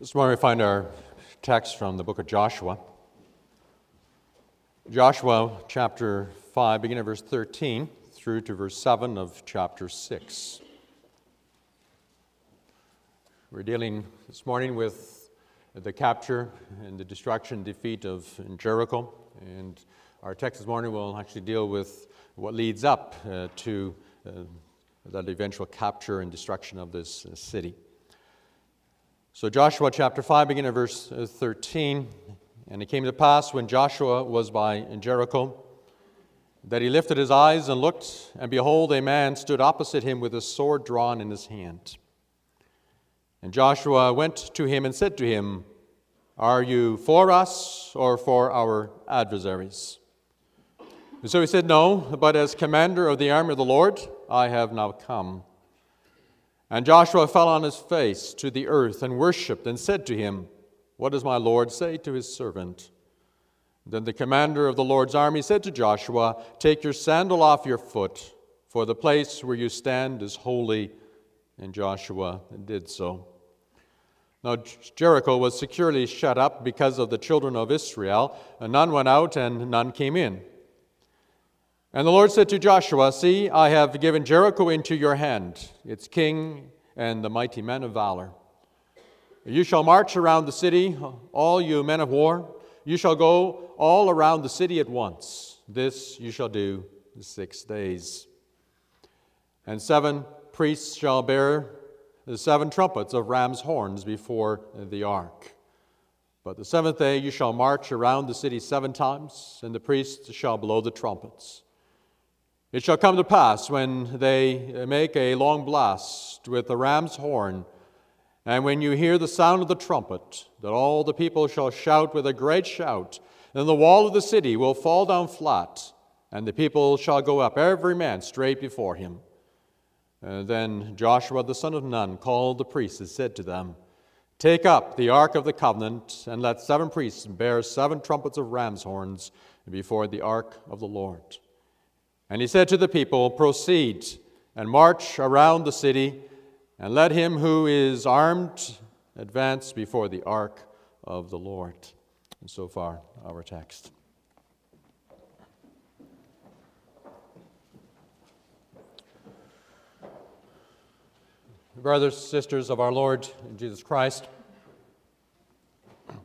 This morning we find our text from the book of Joshua. Joshua chapter 5, beginning at verse 13 through to verse 7 of chapter 6. We're dealing this morning with the capture and the destruction, defeat of Jericho. And our text this morning will actually deal with what leads up uh, to uh, that eventual capture and destruction of this uh, city. So, Joshua chapter 5, beginning at verse uh, 13. And it came to pass when Joshua was by Jericho that he lifted his eyes and looked, and behold, a man stood opposite him with a sword drawn in his hand. And Joshua went to him and said to him, Are you for us or for our adversaries? And so he said, No, but as commander of the army of the Lord, I have now come. And Joshua fell on his face to the earth and worshipped and said to him, What does my Lord say to his servant? Then the commander of the Lord's army said to Joshua, Take your sandal off your foot, for the place where you stand is holy. And Joshua did so. Now Jericho was securely shut up because of the children of Israel, and none went out and none came in. And the Lord said to Joshua, See, I have given Jericho into your hand, its king and the mighty men of valor. You shall march around the city, all you men of war. You shall go all around the city at once. This you shall do six days. And seven priests shall bear seven trumpets of ram's horns before the ark. But the seventh day you shall march around the city seven times, and the priests shall blow the trumpets. It shall come to pass when they make a long blast with the ram's horn, and when you hear the sound of the trumpet, that all the people shall shout with a great shout, then the wall of the city will fall down flat, and the people shall go up, every man straight before him. And then Joshua the son of Nun called the priests and said to them, Take up the ark of the covenant, and let seven priests bear seven trumpets of ram's horns before the ark of the Lord. And he said to the people, Proceed and march around the city, and let him who is armed advance before the ark of the Lord. And so far, our text. Brothers, sisters of our Lord Jesus Christ, you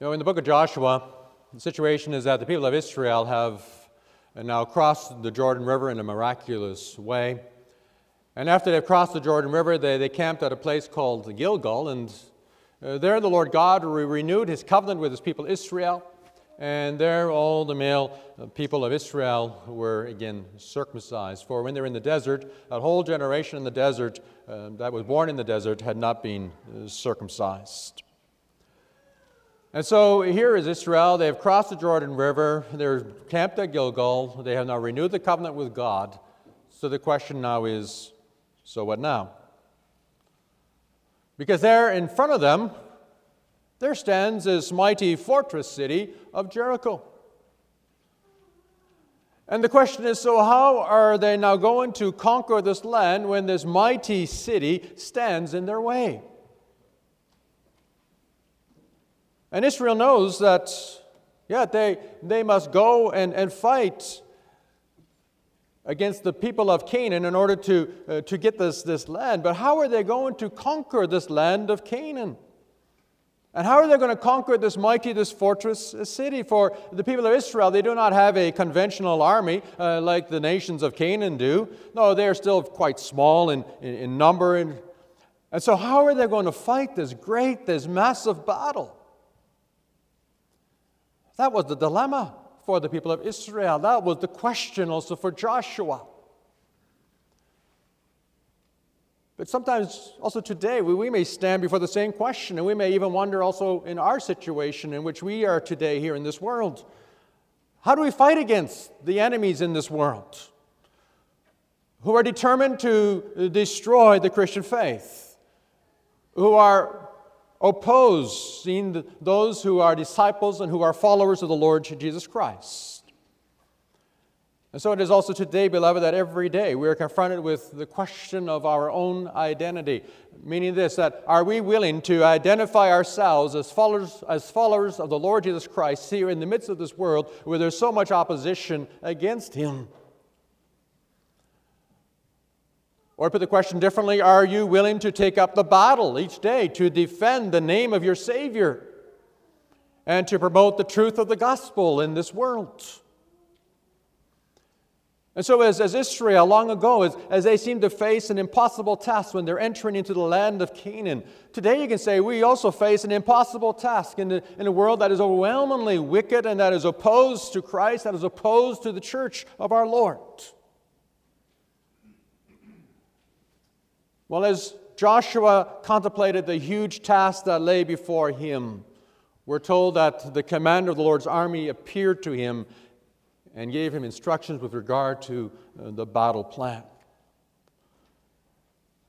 know, in the book of Joshua, the situation is that the people of Israel have now crossed the Jordan River in a miraculous way. And after they've crossed the Jordan River, they, they camped at a place called Gilgal. And uh, there the Lord God re- renewed his covenant with his people Israel. And there all the male uh, people of Israel were again circumcised. For when they were in the desert, a whole generation in the desert uh, that was born in the desert had not been uh, circumcised. And so here is Israel. They have crossed the Jordan River. They're camped at Gilgal. They have now renewed the covenant with God. So the question now is so what now? Because there in front of them, there stands this mighty fortress city of Jericho. And the question is so, how are they now going to conquer this land when this mighty city stands in their way? And Israel knows that, yeah, they, they must go and, and fight against the people of Canaan in order to, uh, to get this, this land. But how are they going to conquer this land of Canaan? And how are they going to conquer this mighty, this fortress city? For the people of Israel, they do not have a conventional army uh, like the nations of Canaan do. No, they are still quite small in, in, in number. And, and so, how are they going to fight this great, this massive battle? That was the dilemma for the people of Israel. That was the question also for Joshua. But sometimes, also today, we, we, may stand before the same question, and we may even wonder also in our situation in which we are today here in this world how do we fight against the enemies in this world who are determined to uh, destroy the Christian faith, who are opposing those who are disciples and who are followers of the Lord Jesus Christ. And so it is also today, beloved, that every day we are confronted with the question of our own identity. Meaning this, that are we willing to identify ourselves as followers, as followers of the Lord Jesus Christ here in the midst of this world where there's so much opposition against Him? Or put the question differently, are you willing to take up the battle each day to defend the name of your Savior and to promote the truth of the gospel in this world? And so, as, as Israel long ago, as, as they seem to face an impossible task when they're entering into the land of Canaan, today you can say we also face an impossible task in, the, in a world that is overwhelmingly wicked and that is opposed to Christ, that is opposed to the church of our Lord. Well, as Joshua contemplated the huge task that lay before him, we're told that the commander of the Lord's army appeared to him and gave him instructions with regard to uh, the battle plan.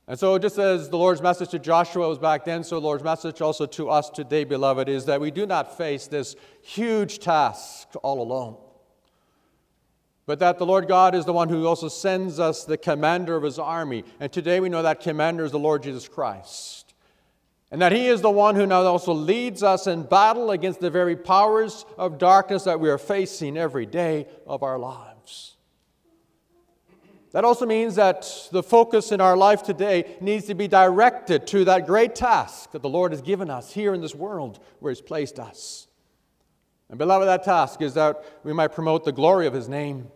And so, just as the Lord's message to Joshua was back then, so the Lord's message also to us today, beloved, is that we do not face this huge task all alone. But that the Lord God is the one who also sends us the commander of his army. And today we know that commander is the Lord Jesus Christ. And that He is the one who now also leads us in battle against the very powers of darkness that we are facing every day of our lives. That also means that the focus in our life today needs to be directed to that great task that the Lord has given us here in this world where He's placed us. And, beloved, that task is that we might promote the glory of His name,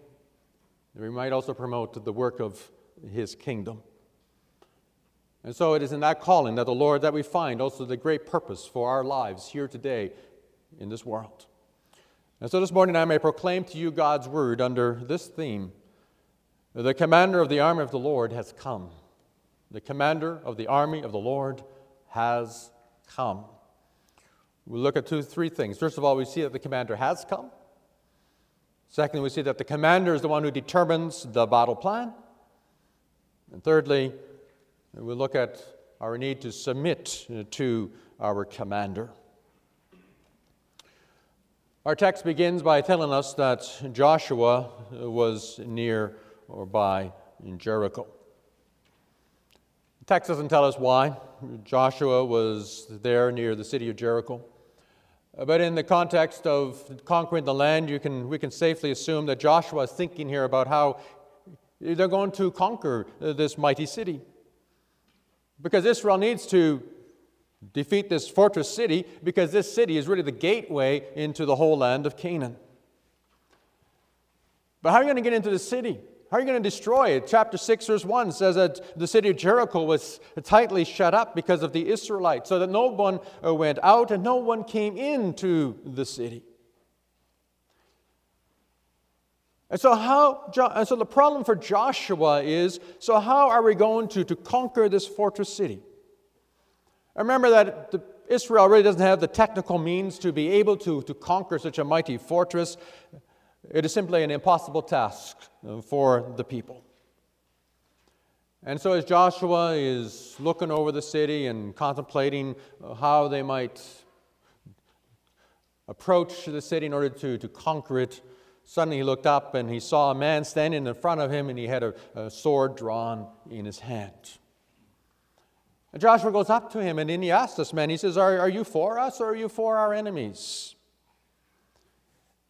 and we might also promote the work of His kingdom. And so it is in that calling that the Lord that we find also the great purpose for our lives here today in this world. And so this morning I may proclaim to you God's word under this theme The commander of the army of the Lord has come. The commander of the army of the Lord has come. We look at two, three things. First of all, we see that the commander has come. Secondly, we see that the commander is the one who determines the battle plan. And thirdly, we look at our need to submit uh, to our commander. Our text begins by telling us that Joshua uh, was near or by Jericho. The text doesn't tell us why Joshua was there near the city of Jericho. Uh, but in the context of conquering the land, you can, we can safely assume that Joshua is thinking here about how they're going to conquer this mighty city. Because Israel needs to defeat this fortress city because this city is really the gateway into the whole land of Canaan. But how are you going to get into the city? How are you going to destroy it? Chapter 6, verse 1 says that the city of Jericho was tightly shut up because of the Israelites, so that no one uh, went out and no one came into the city. And so, how, and so the problem for Joshua is so, how are we going to, to conquer this fortress city? Remember that the, Israel really doesn't have the technical means to be able to, to conquer such a mighty fortress. It is simply an impossible task uh, for the people. And so, as Joshua is looking over the city and contemplating uh, how they might approach the city in order to, to conquer it, Suddenly he looked up and he saw a man standing in front of him and he had a, a sword drawn in his hand. And Joshua goes up to him and then he asks this man, he says, are, are you for us or are you for our enemies?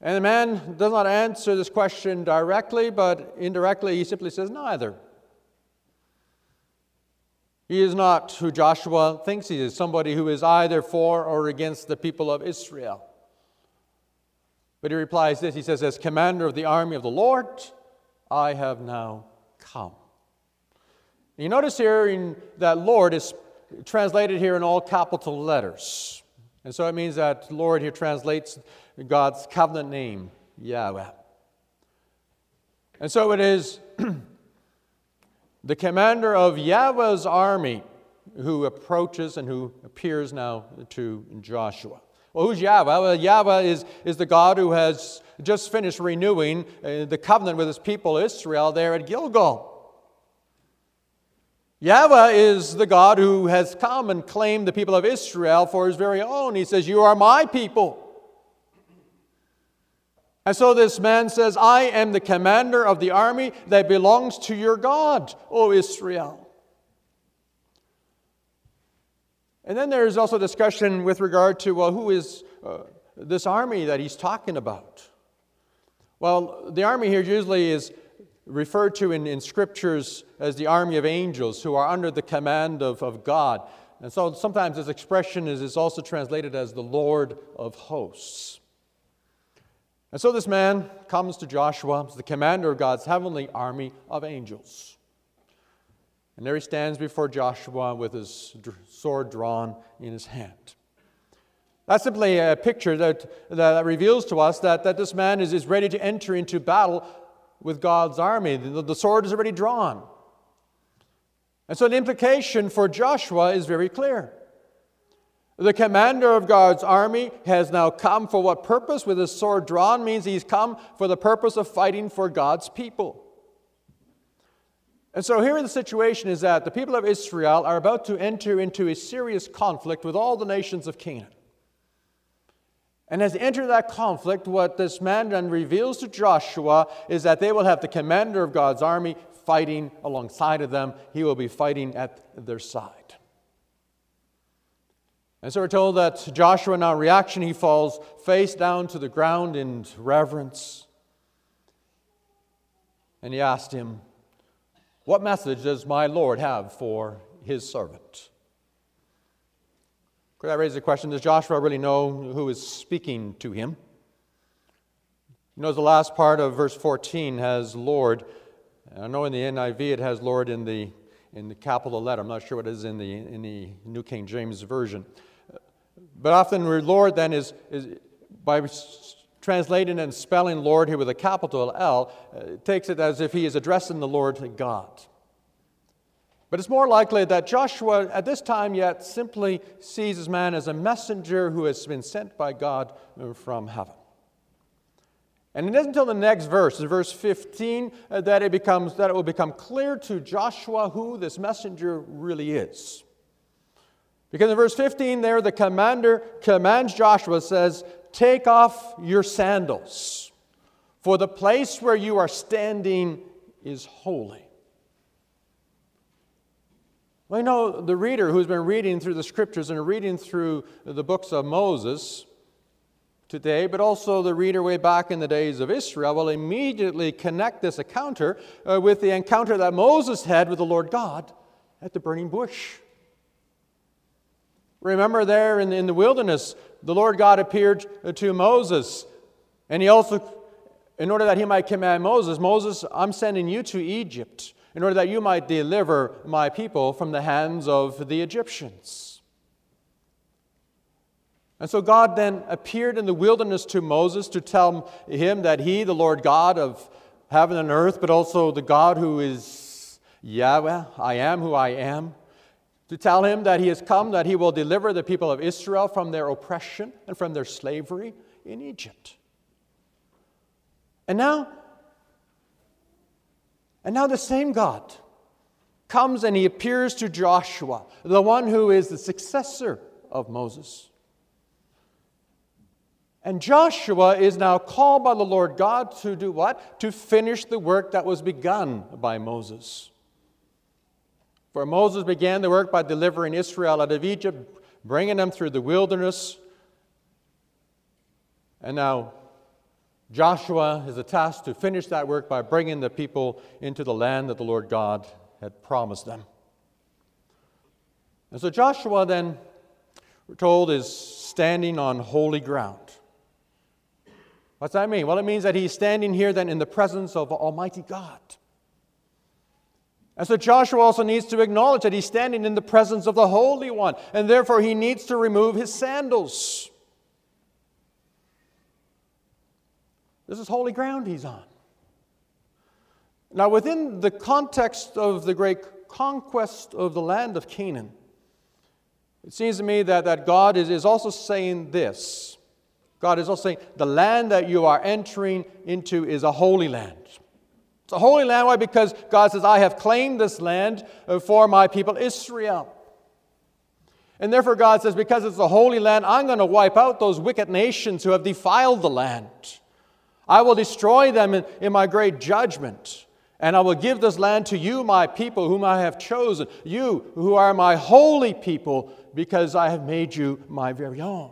And the man does not answer this question directly, but indirectly he simply says, neither. He is not who Joshua thinks he is, somebody who is either for or against the people of Israel. But he replies this He says, As commander of the army of the Lord, I have now come. You notice here in, that Lord is translated here in all capital letters. And so it means that Lord here translates God's covenant name, Yahweh. And so it is the commander of Yahweh's army who approaches and who appears now to Joshua. Well, who's Yahweh? Well, Yahweh is, is the God who has just finished renewing uh, the covenant with his people Israel there at Gilgal. Yahweh is the God who has come and claimed the people of Israel for his very own. He says, You are my people. And so this man says, I am the commander of the army that belongs to your God, O Israel. And then there's also discussion with regard to, well, who is uh, this army that he's talking about? Well, the army here usually is referred to in, in scriptures as the army of angels who are under the command of, of God. And so sometimes this expression is, is also translated as the Lord of hosts. And so this man comes to Joshua the commander of God's heavenly army of angels. And there he stands before Joshua with his sword drawn in his hand. That's simply a picture that, that reveals to us that, that this man is, is ready to enter into battle with God's army. The, the sword is already drawn. And so the implication for Joshua is very clear. The commander of God's army has now come for what purpose? With his sword drawn means he's come for the purpose of fighting for God's people. And so here the situation is that the people of Israel are about to enter into a serious conflict with all the nations of Canaan. And as they enter that conflict, what this man then reveals to Joshua is that they will have the commander of God's army fighting alongside of them. He will be fighting at their side. And so we're told that Joshua, in our reaction, he falls face down to the ground in reverence. And he asked him, What message does my Lord have for his servant? Could I raise the question Does Joshua really know who is speaking to him? You know, the last part of verse 14 has Lord. I know in the NIV it has Lord in the, in the capital letter. I'm not sure what it is in the, in the New King James Version. But often, Lord then is, is by translating and spelling Lord here with a capital L, uh, takes it as if he is addressing the Lord God. But it's more likely that Joshua, at this time yet, simply sees this man as a messenger who has been sent by God from heaven. And it isn't until the next verse, verse 15, uh, that it becomes that it will become clear to Joshua who this messenger really is. Because in verse 15 there, the commander commands Joshua, says, Take off your sandals, for the place where you are standing is holy. Well, you know, the reader who's been reading through the scriptures and reading through the books of Moses today, but also the reader way back in the days of Israel, will immediately connect this encounter uh, with the encounter that Moses had with the Lord God at the burning bush. Remember, there in, in the wilderness, the Lord God appeared to Moses, and he also, in order that he might command Moses, Moses, I'm sending you to Egypt in order that you might deliver my people from the hands of the Egyptians. And so God then appeared in the wilderness to Moses to tell him that he, the Lord God of heaven and earth, but also the God who is Yahweh, I am who I am, to tell him that he has come, that he will deliver the people of Israel from their oppression and from their slavery in Egypt. And now and now the same God comes and he appears to Joshua, the one who is the successor of Moses. And Joshua is now called by the Lord God to do what? To finish the work that was begun by Moses. For Moses began the work by delivering Israel out of Egypt, bringing them through the wilderness. And now Joshua is tasked to finish that work by bringing the people into the land that the Lord God had promised them. And so Joshua then, we're told, is standing on holy ground. What's that mean? Well, it means that he's standing here then in the presence of Almighty God. And so Joshua also needs to acknowledge that he's standing in the presence of the Holy One, and therefore he needs to remove his sandals. This is holy ground he's on. Now, within the context of the great conquest of the land of Canaan, it seems to me that, that God is, is also saying this. God is also saying, the land that you are entering into is a holy land. It's a holy land. Why? Because God says, I have claimed this land uh, for my people Israel. And therefore, God says, because it's a holy land, I'm going to wipe out those wicked nations who have defiled the land. I will destroy them in, in my great judgment. And I will give this land to you, my people, whom I have chosen, you who are my holy people, because I have made you my very own.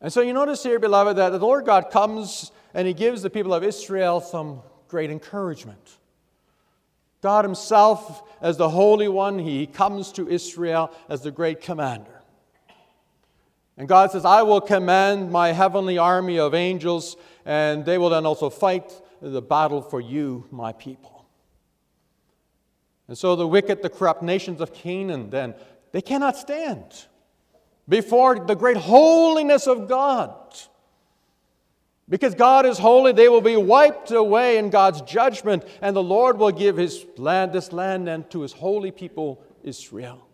And so you notice here, beloved, that the Lord God comes and he gives the people of Israel some great encouragement. God Himself, as the Holy One, He comes to Israel as the great commander. And God says, I will command my heavenly army of angels, and they will then also fight the battle for you, my people. And so the wicked, the corrupt nations of Canaan, then, they cannot stand before the great holiness of God. Because God is holy, they will be wiped away in God's judgment, and the Lord will give his land, this land, and to his holy people, Israel.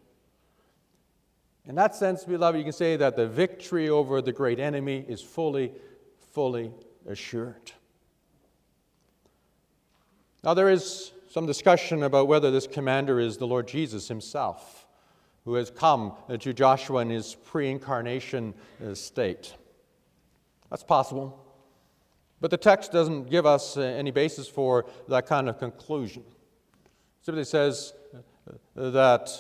In that sense, beloved, you can say that the victory over the great enemy is fully, fully assured. Now, there is some discussion about whether this commander is the Lord Jesus himself, who has come to Joshua in his pre incarnation uh, state. That's possible. But the text doesn't give us uh, any basis for that kind of conclusion. It simply says uh, that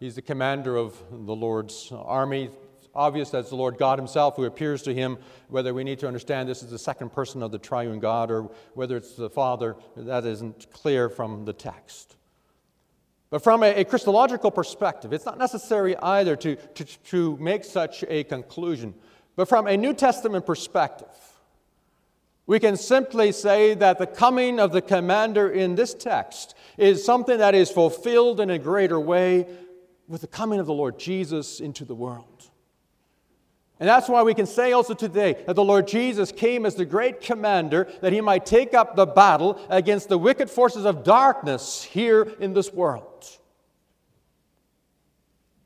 he's the commander of the Lord's army. obvious that's the Lord God Himself who appears to him. Whether we need to understand this is the second person of the triune God or whether it's the Father, that isn't clear from the text. But from a, a Christological perspective, it's not necessary either to, to, to make such a conclusion. But from a New Testament perspective, we can simply say that the coming of the commander in this text is something that is fulfilled in a greater way with the coming of the Lord Jesus into the world. And that's why we can say also today that the Lord Jesus came as the great commander that he might take up the battle against the wicked forces of darkness here in this world.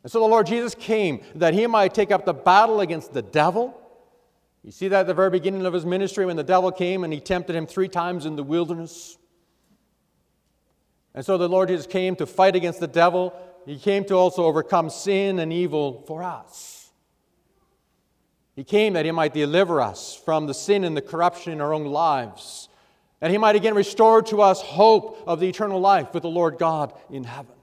And so the Lord Jesus came that he might take up the battle against the devil you see that at the very beginning of his ministry when the devil came and he tempted him three times in the wilderness. And so the Lord Jesus came to fight against the devil. He came to also overcome sin and evil for us. He came that he might deliver us from the sin and the corruption in our own lives, that he might again restore to us hope of the eternal life with the Lord God in heaven.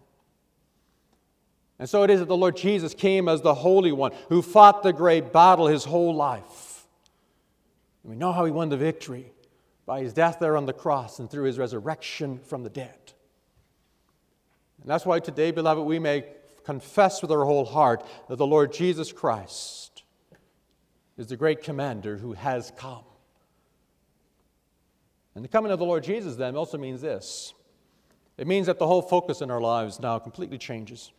And so it is that the Lord Jesus came as the Holy One who fought the great battle his whole life. And we know how he won the victory by his death there on the cross and through his resurrection from the dead. And that's why today, beloved, we may confess with our whole heart that the Lord Jesus Christ is the great commander who has come. And the coming of the Lord Jesus then also means this it means that the whole focus in our lives now completely changes.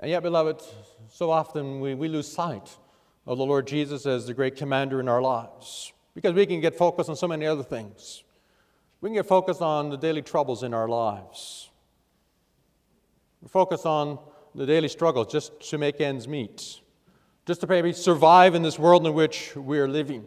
And yet, beloved, so often we, we lose sight of the Lord Jesus as the great commander in our lives because we can get focused on so many other things. We can get focused on the daily troubles in our lives. We focus on the daily struggles just to make ends meet, just to maybe survive in this world in which we are living.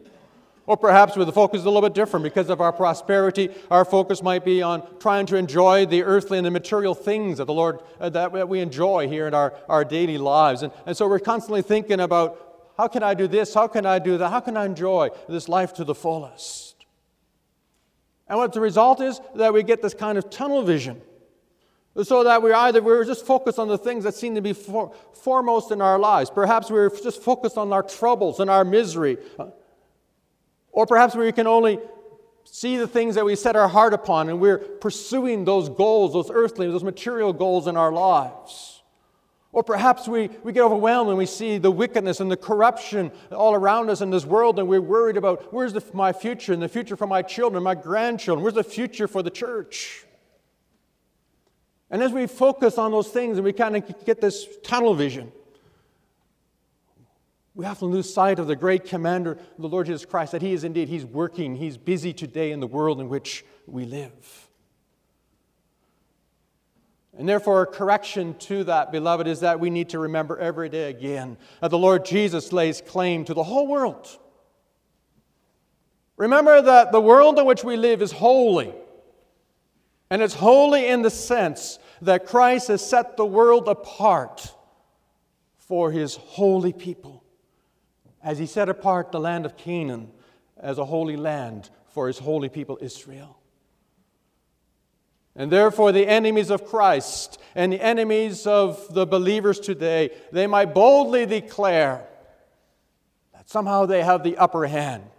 Or perhaps where the focus a little bit different because of our prosperity, our focus might be on trying to enjoy the earthly and the material things that the Lord uh, that we enjoy here in our, our daily lives. And, and so we're constantly thinking about how can I do this? How can I do that? How can I enjoy this life to the fullest? And what the result is that we get this kind of tunnel vision. So that we're either we're just focused on the things that seem to be for, foremost in our lives. Perhaps we're just focused on our troubles and our misery. Or perhaps we can only see the things that we set our heart upon and we're pursuing those goals, those earthly, those material goals in our lives. Or perhaps we, we get overwhelmed and we see the wickedness and the corruption all around us in this world, and we're worried about where's the, my future and the future for my children, my grandchildren, where's the future for the church? And as we focus on those things and we kind of get this tunnel vision, we often lose sight of the great commander, the Lord Jesus Christ, that He is indeed, He's working, He's busy today in the world in which we live. And therefore, a correction to that, beloved, is that we need to remember every day again that the Lord Jesus lays claim to the whole world. Remember that the world in which we live is holy. And it's holy in the sense that Christ has set the world apart for his holy people, as he set apart the land of Canaan as a holy land for his holy people Israel. And therefore, the enemies of Christ and the enemies of the believers today, they might boldly declare that somehow they have the upper hand.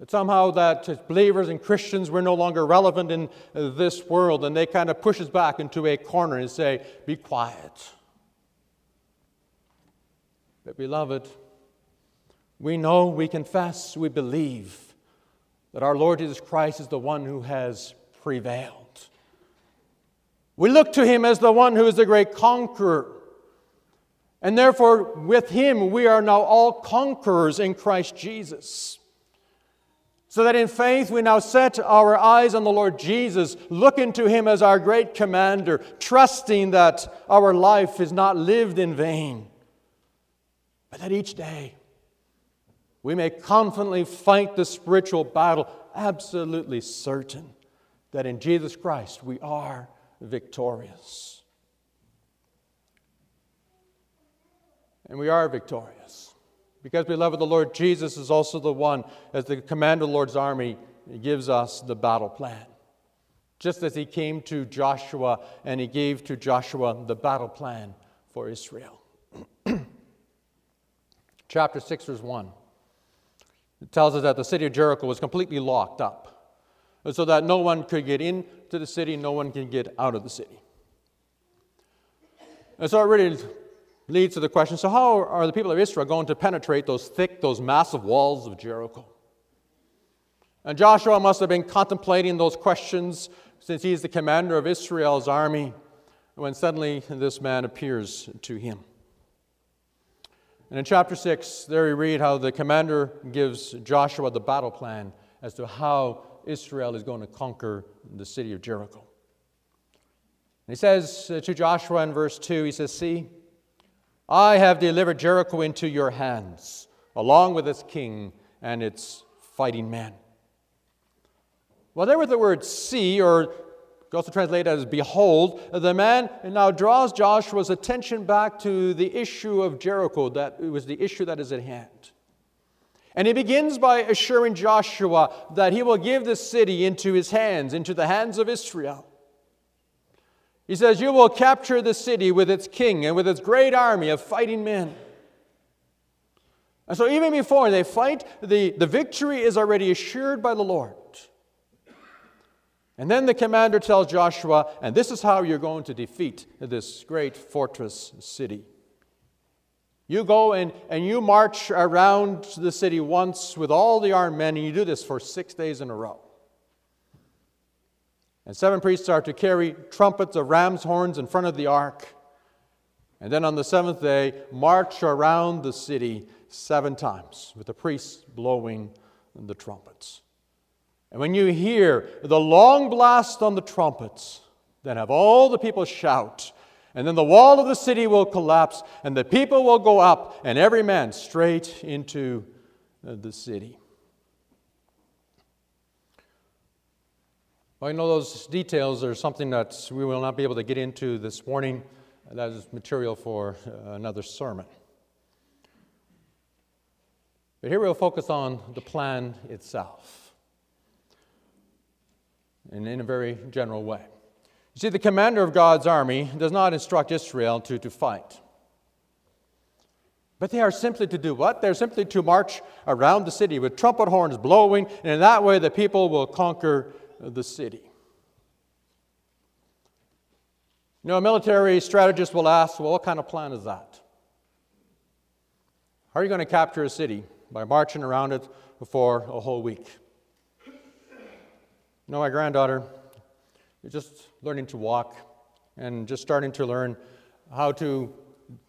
That somehow that believers and Christians were no longer relevant in this world, and they kind of push us back into a corner and say, Be quiet. But, beloved, we know, we confess, we believe that our Lord Jesus Christ is the one who has prevailed. We look to him as the one who is the great conqueror. And therefore, with him, we are now all conquerors in Christ Jesus. So that in faith we now set our eyes on the Lord Jesus, looking to him as our great commander, trusting that our life is not lived in vain, but that each day we may confidently fight the spiritual battle, absolutely certain that in Jesus Christ we are victorious. And we are victorious. Because, beloved, the Lord Jesus is also the one, as the commander of the Lord's army, gives us the battle plan. Just as he came to Joshua and he gave to Joshua the battle plan for Israel. Chapter 6, verse 1. It tells us that the city of Jericho was completely locked up so that no one could get into the city, no one can get out of the city. And so it really leads to the question so, how are the people of Israel going to penetrate those thick, those massive walls of Jericho? And Joshua must have been contemplating those questions since he's the commander of Israel's army when suddenly this man appears to him. And in chapter 6, there we read how the commander gives Joshua the battle plan as to how Israel is going to conquer the city of Jericho. And he says to Joshua in verse 2, he says, See, I have delivered Jericho into your hands, along with its king and its fighting men. Well, there with the word see, or also translated as behold, the man now draws Joshua's attention back to the issue of Jericho, that it was the issue that is at hand. And he begins by assuring Joshua that he will give the city into his hands, into the hands of Israel. He says, You will capture the city with its king and with its great army of fighting men. And so, even before they fight, the, the victory is already assured by the Lord. And then the commander tells Joshua, and this is how you're going to defeat this great fortress city. You go and, and you march around the city once with all the armed men, and you do this for six days in a row. And seven priests are to carry trumpets of ram's horns in front of the ark. And then on the seventh day, march around the city seven times with the priests blowing the trumpets. And when you hear the long blast on the trumpets, then have all the people shout. And then the wall of the city will collapse, and the people will go up, and every man straight into the city. Well, I know those details are something that we will not be able to get into this morning. That is material for uh, another sermon. But here we'll focus on the plan itself and in a very general way. You see, the commander of God's army does not instruct Israel to, to fight. But they are simply to do what? They're simply to march around the city with trumpet horns blowing, and in that way the people will conquer the city. You know, a military strategist will ask, well, what kind of plan is that? How are you going to capture a city? By marching around it for a whole week. You know, my granddaughter is just learning to walk and just starting to learn how to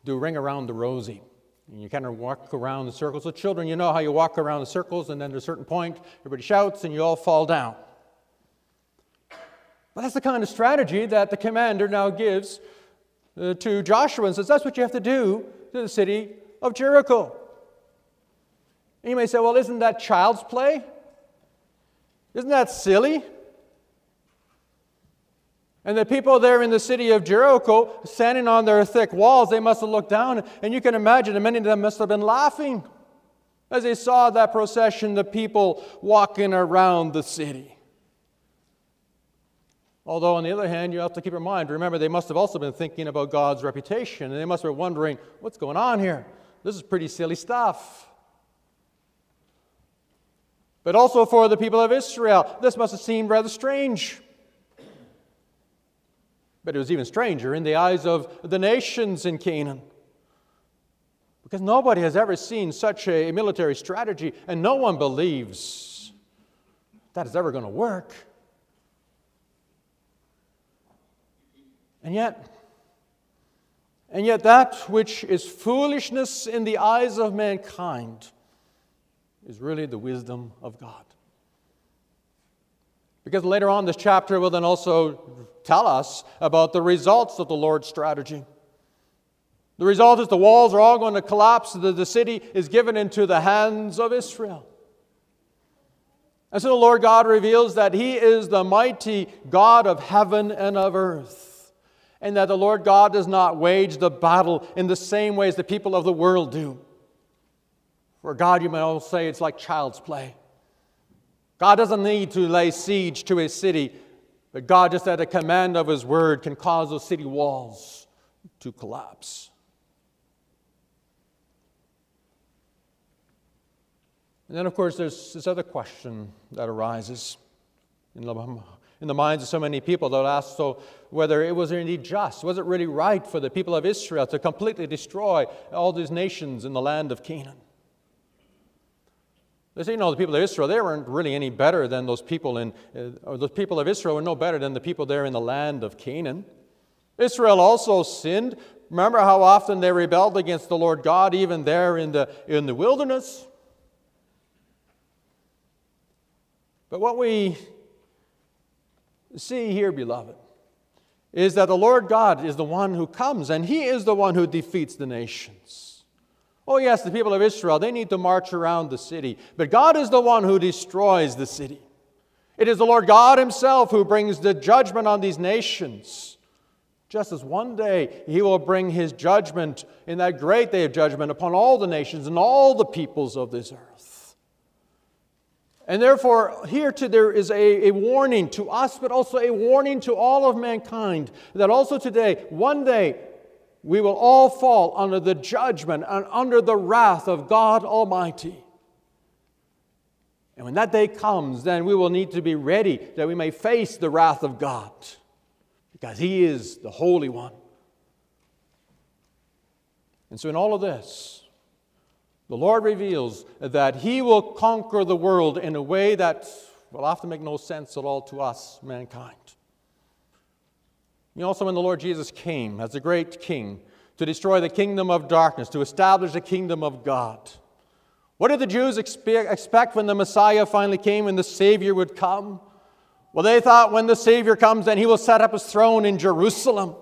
do ring around the rosy. And you kind of walk around the circles. So, children, you know how you walk around the circles, and then at a certain point, everybody shouts and you all fall down. Well, that's the kind of strategy that the commander now gives uh, to Joshua and says, That's what you have to do to the city of Jericho. And you may say, well, isn't that child's play? Isn't that silly? And the people there in the city of Jericho, standing on their thick walls, they must have looked down, and you can imagine that many of them must have been laughing as they saw that procession, the people walking around the city. Although, on the other hand, you have to keep in mind, remember, they must have also been thinking about God's reputation, and they must have been wondering, what's going on here? This is pretty silly stuff. But also for the people of Israel, this must have seemed rather strange. But it was even stranger in the eyes of the nations in Canaan. Because nobody has ever seen such a military strategy, and no one believes that is ever going to work. And yet, and yet, that which is foolishness in the eyes of mankind is really the wisdom of God. Because later on, this chapter will then also tell us about the results of the Lord's strategy. The result is the walls are all going to collapse, the, the city is given into the hands of Israel. And so the Lord God reveals that He is the mighty God of heaven and of earth, and that the Lord God does not wage the battle in the same way as the people of the world do. For God, you may all say, it's like child's play. God doesn't need to lay siege to a city, but God, just at a command of his word, can cause those city walls to collapse. And then, of course, there's this other question that arises in the, in the minds of so many people that ask so whether it was indeed just, was it really right for the people of Israel to completely destroy all these nations in the land of Canaan? They say, you know, the people of Israel, they weren't really any better than those people in, uh, or the people of Israel were no better than the people there in the land of Canaan. Israel also sinned. Remember how often they rebelled against the Lord God, even there in the, in the wilderness? But what we see here, beloved, is that the Lord God is the one who comes, and He is the one who defeats the nations. Oh, yes, the people of Israel, they need to march around the city. But God is the one who destroys the city. It is the Lord God Himself who brings the judgment on these nations. Just as one day He will bring His judgment in that great day of judgment upon all the nations and all the peoples of this earth. And therefore, here too, there is a, a warning to us, but also a warning to all of mankind that also today, one day, we will all fall under the judgment and under the wrath of God Almighty. And when that day comes, then we will need to be ready that we may face the wrath of God because He is the Holy One. And so, in all of this, the Lord reveals that He will conquer the world in a way that will often make no sense at all to us, mankind. You also when the Lord Jesus came as a great king to destroy the kingdom of darkness, to establish the kingdom of God. What did the Jews expect when the Messiah finally came and the Savior would come? Well, they thought when the Savior comes, then he will set up his throne in Jerusalem.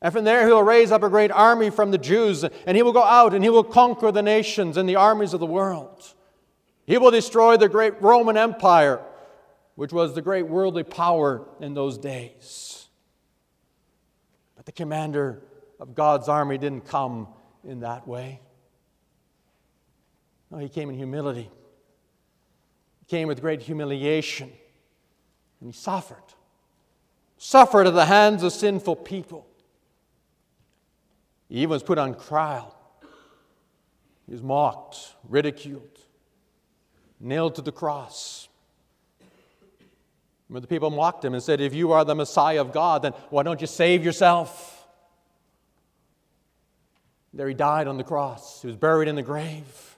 And from there, he will raise up a great army from the Jews, and he will go out and he will conquer the nations and the armies of the world. He will destroy the great Roman Empire, which was the great worldly power in those days. But the commander of God's army didn't come in that way. No, he came in humility. He came with great humiliation. And he suffered. Suffered at the hands of sinful people. He even was put on trial. He was mocked, ridiculed, nailed to the cross. When the people mocked him and said, If you are the Messiah of God, then why don't you save yourself? There he died on the cross. He was buried in the grave.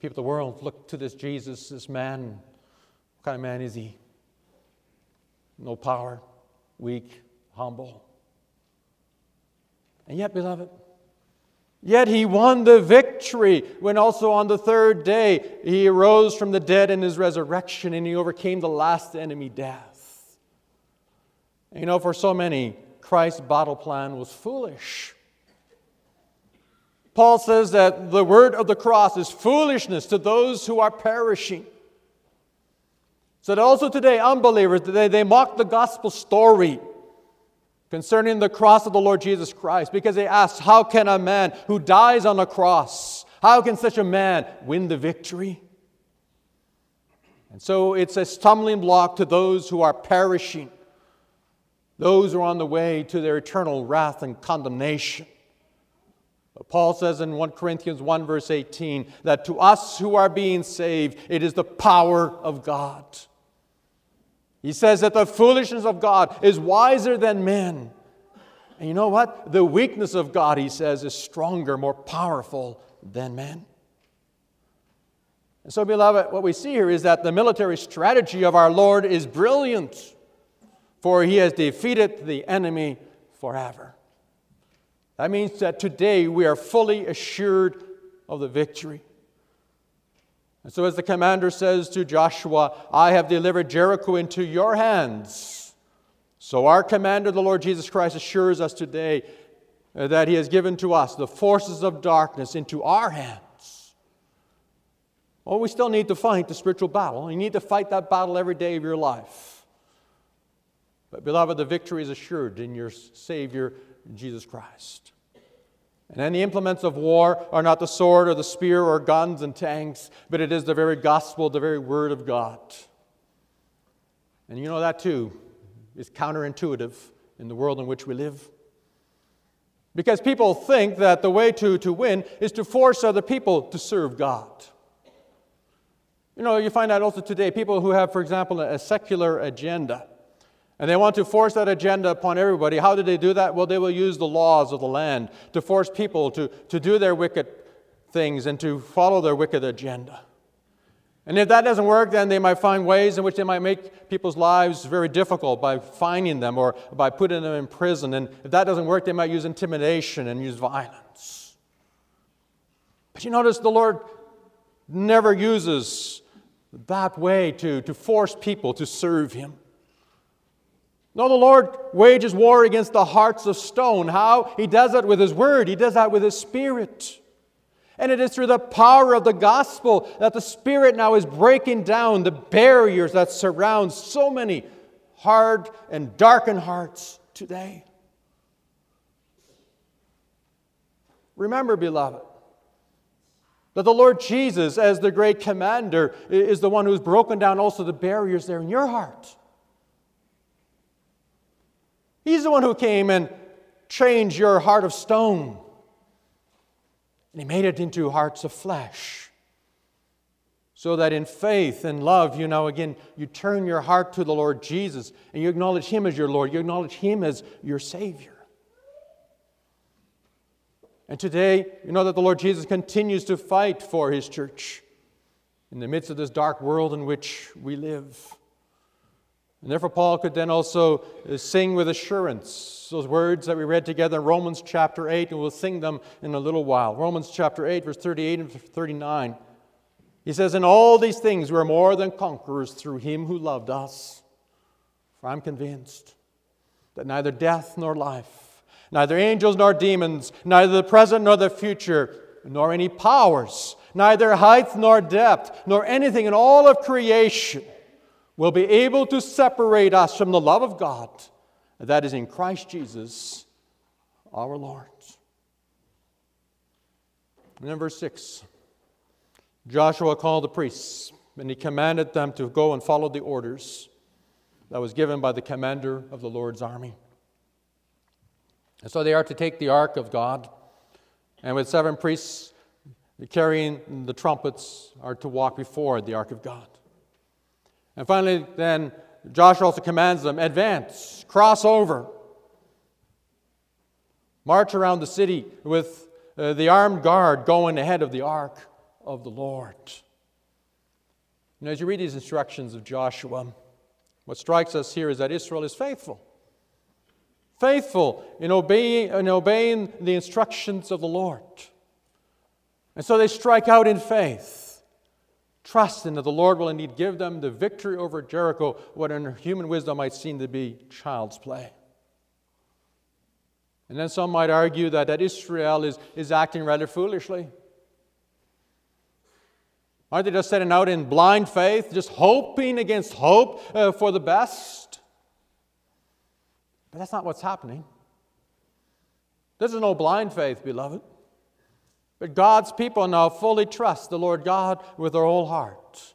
People of the world look to this Jesus, this man. What kind of man is he? No power, weak, humble. And yet, beloved, Yet he won the victory when also on the third day he arose from the dead in his resurrection and he overcame the last enemy, death. You know, for so many, Christ's battle plan was foolish. Paul says that the word of the cross is foolishness to those who are perishing. So that also today, unbelievers, they, they mock the gospel story concerning the cross of the Lord Jesus Christ because they ask, How can a man who dies on a cross, how can such a man win the victory? And so it's a stumbling block to those who are perishing, those who are on the way to their eternal wrath and condemnation. But Paul says in 1 Corinthians 1, verse 18, that to us who are being saved, it is the power of God. He says that the foolishness of God is wiser than men. And you know what? The weakness of God, he says, is stronger, more powerful than men. And so, beloved, what we see here is that the military strategy of our Lord is brilliant, for he has defeated the enemy forever. That means that today we are fully assured of the victory. And so, as the commander says to Joshua, I have delivered Jericho into your hands. So, our commander, the Lord Jesus Christ, assures us today that he has given to us the forces of darkness into our hands. Well, we still need to fight the spiritual battle. You need to fight that battle every day of your life. But, beloved, the victory is assured in your Savior, Jesus Christ. And the implements of war are not the sword or the spear or guns and tanks, but it is the very gospel, the very word of God. And you know that too is counterintuitive in the world in which we live. Because people think that the way to, to win is to force other people to serve God. You know, you find that also today. People who have, for example, a secular agenda and they want to force that agenda upon everybody. How do they do that? Well, they will use the laws of the land to force people to, to do their wicked things and to follow their wicked agenda. And if that doesn't work, then they might find ways in which they might make people's lives very difficult by fining them or by putting them in prison. And if that doesn't work, they might use intimidation and use violence. But you notice the Lord never uses that way to, to force people to serve Him. No, the Lord wages war against the hearts of stone. How? He does that with His Word, He does that with His Spirit. And it is through the power of the gospel that the Spirit now is breaking down the barriers that surround so many hard and darkened hearts today. Remember, beloved, that the Lord Jesus, as the great commander, is the one who's broken down also the barriers there in your heart. He's the one who came and changed your heart of stone. And He made it into hearts of flesh. So that in faith and love, you know, again, you turn your heart to the Lord Jesus and you acknowledge Him as your Lord. You acknowledge Him as your Savior. And today, you know that the Lord Jesus continues to fight for His church in the midst of this dark world in which we live. And therefore, Paul could then also uh, sing with assurance those words that we read together in Romans chapter 8, and we'll sing them in a little while. Romans chapter 8, verse 38 and 39. He says, In all these things we are more than conquerors through him who loved us. For I'm convinced that neither death nor life, neither angels nor demons, neither the present nor the future, nor any powers, neither height nor depth, nor anything in all of creation will be able to separate us from the love of God that is in Christ Jesus our Lord. And then, verse 6 Joshua called the priests, and he commanded them to go and follow the orders that was given by the commander of the Lord's army. And so they are to take the ark of God, and with seven priests carrying the trumpets, are to walk before the ark of God. And finally, then Joshua also commands them advance, cross over, march around the city with uh, the armed guard going ahead of the ark of the Lord. Know, as you read these instructions of Joshua, what strikes us here is that Israel is faithful. Faithful in in obeying the instructions of the Lord. And so they strike out in faith trusting that the Lord will indeed give them the victory over Jericho, what in human wisdom might seem to be child's play. And then some might argue that, that Israel is, is acting rather foolishly. Aren't they just setting out in blind faith, just hoping against hope uh, for the best? But that's not what's happening. This is no blind faith, beloved. But God's people now fully trust the Lord God with their whole heart.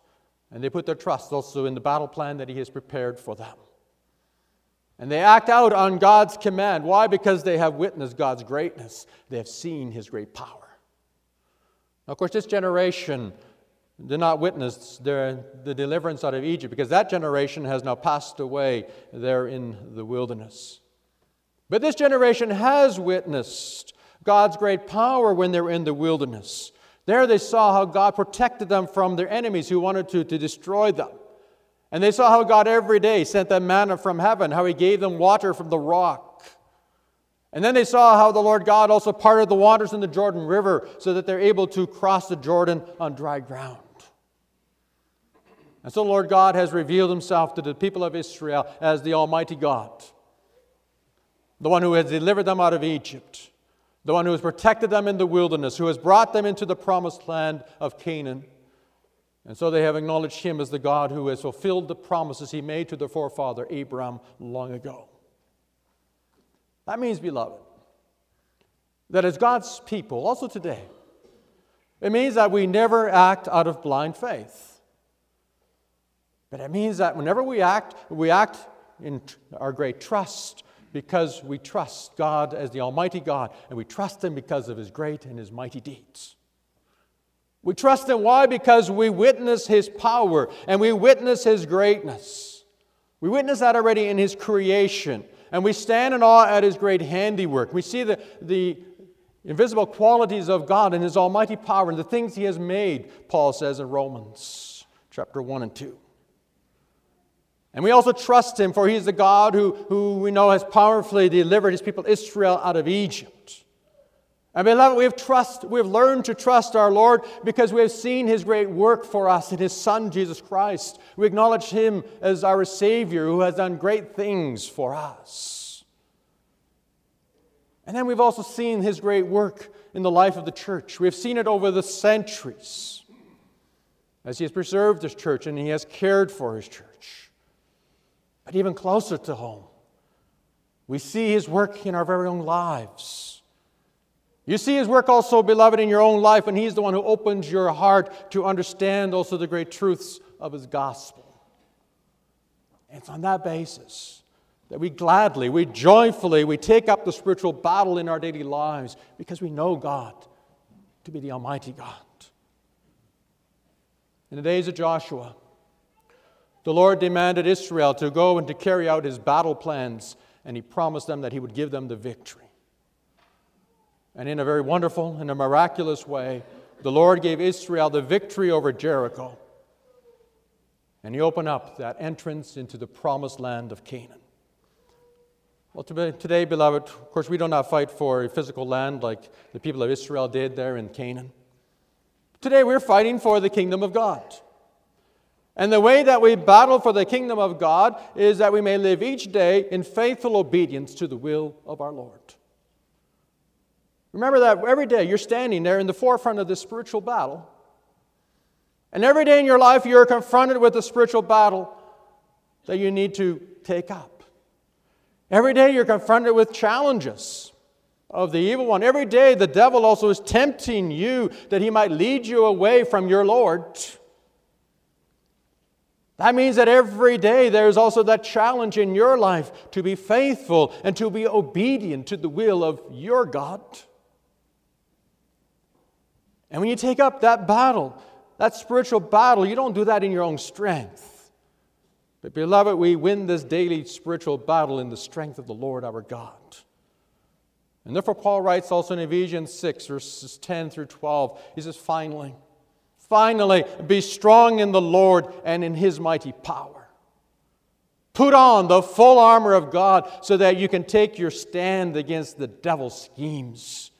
And they put their trust also in the battle plan that He has prepared for them. And they act out on God's command. Why? Because they have witnessed God's greatness, they have seen His great power. Now, of course, this generation did not witness the, the deliverance out of Egypt because that generation has now passed away there in the wilderness. But this generation has witnessed God's great power when they were in the wilderness. There they saw how God protected them from their enemies who wanted to, to destroy them. And they saw how God every day sent them manna from heaven, how He gave them water from the rock. And then they saw how the Lord God also parted the waters in the Jordan River so that they're able to cross the Jordan on dry ground. And so the Lord God has revealed himself to the people of Israel as the Almighty God, the one who has delivered them out of Egypt, the one who has protected them in the wilderness, who has brought them into the promised land of Canaan. And so they have acknowledged him as the God who has fulfilled the promises he made to their forefather Abraham long ago. That means, beloved, that as God's people, also today, it means that we never act out of blind faith. But it means that whenever we act, we act in our great trust because we trust God as the Almighty God, and we trust Him because of His great and His mighty deeds. We trust Him, why? Because we witness His power and we witness His greatness. We witness that already in His creation, and we stand in awe at His great handiwork. We see the, the invisible qualities of God and His almighty power and the things He has made, Paul says in Romans chapter 1 and 2. And we also trust him, for he's the God who, who we know has powerfully delivered his people Israel out of Egypt. And beloved, we have trust, we have learned to trust our Lord because we have seen his great work for us in his Son, Jesus Christ. We acknowledge him as our Savior who has done great things for us. And then we've also seen his great work in the life of the church. We have seen it over the centuries as he has preserved his church and he has cared for his church. But even closer to home, we see his work in our very own lives. You see his work also, beloved, in your own life, and he's the one who opens your heart to understand also the great truths of his gospel. And it's on that basis that we gladly, we joyfully, we take up the spiritual battle in our daily lives because we know God to be the Almighty God. In the days of Joshua, the Lord demanded Israel to go and to carry out his battle plans, and he promised them that he would give them the victory. And in a very wonderful and a miraculous way, the Lord gave Israel the victory over Jericho. And he opened up that entrance into the promised land of Canaan. Well, today, beloved, of course, we do not fight for a physical land like the people of Israel did there in Canaan. Today, we're fighting for the kingdom of God. And the way that we battle for the kingdom of God is that we may live each day in faithful obedience to the will of our Lord. Remember that every day you're standing there in the forefront of this spiritual battle. And every day in your life you're confronted with a spiritual battle that you need to take up. Every day you're confronted with challenges of the evil one. Every day the devil also is tempting you that he might lead you away from your Lord. That means that every day there's also that challenge in your life to be faithful and to be obedient to the will of your God. And when you take up that battle, that spiritual battle, you don't do that in your own strength. But, beloved, we win this daily spiritual battle in the strength of the Lord our God. And therefore, Paul writes also in Ephesians 6, verses 10 through 12, he says, finally, Finally, be strong in the Lord and in his mighty power. Put on the full armor of God so that you can take your stand against the devil's schemes.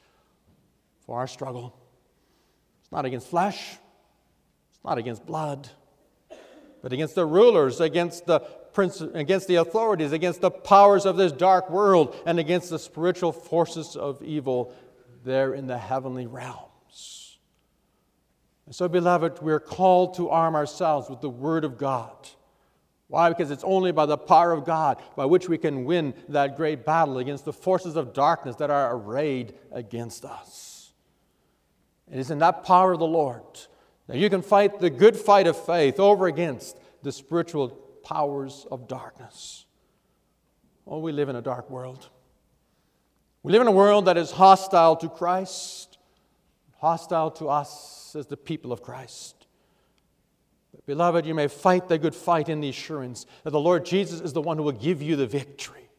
For our struggle, it's not against flesh, it's not against blood, but against the rulers, against the prince, against the authorities, against the powers of this dark world, and against the spiritual forces of evil there in the heavenly realms. And so, beloved, we're called to arm ourselves with the Word of God. Why? Because it's only by the power of God by which we can win that great battle against the forces of darkness that are arrayed against us. It is in that power of the Lord that you can fight the good fight of faith over against the spiritual powers of darkness. Oh, we live in a dark world. We live in a world that is hostile to Christ, hostile to us as the people of Christ. But beloved, you may fight the good fight in the assurance that the Lord Jesus is the one who will give you the victory.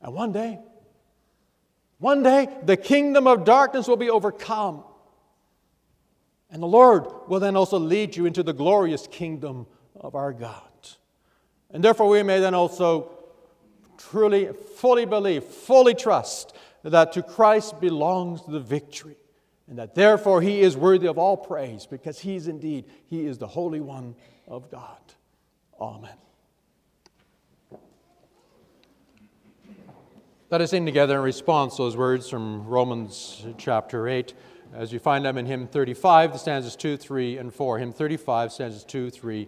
And one day, one day, the kingdom of darkness will be overcome. And the Lord will then also lead you into the glorious kingdom of our God. And therefore, we may then also truly, fully believe, fully trust that to Christ belongs the victory, and that therefore he is worthy of all praise, because he is indeed, he is the Holy One of God. Amen. Let us sing together in response those words from Romans chapter 8 as you find them in hymn 35, the stanzas 2, 3, and 4. Hymn 35, stanzas 2, 3,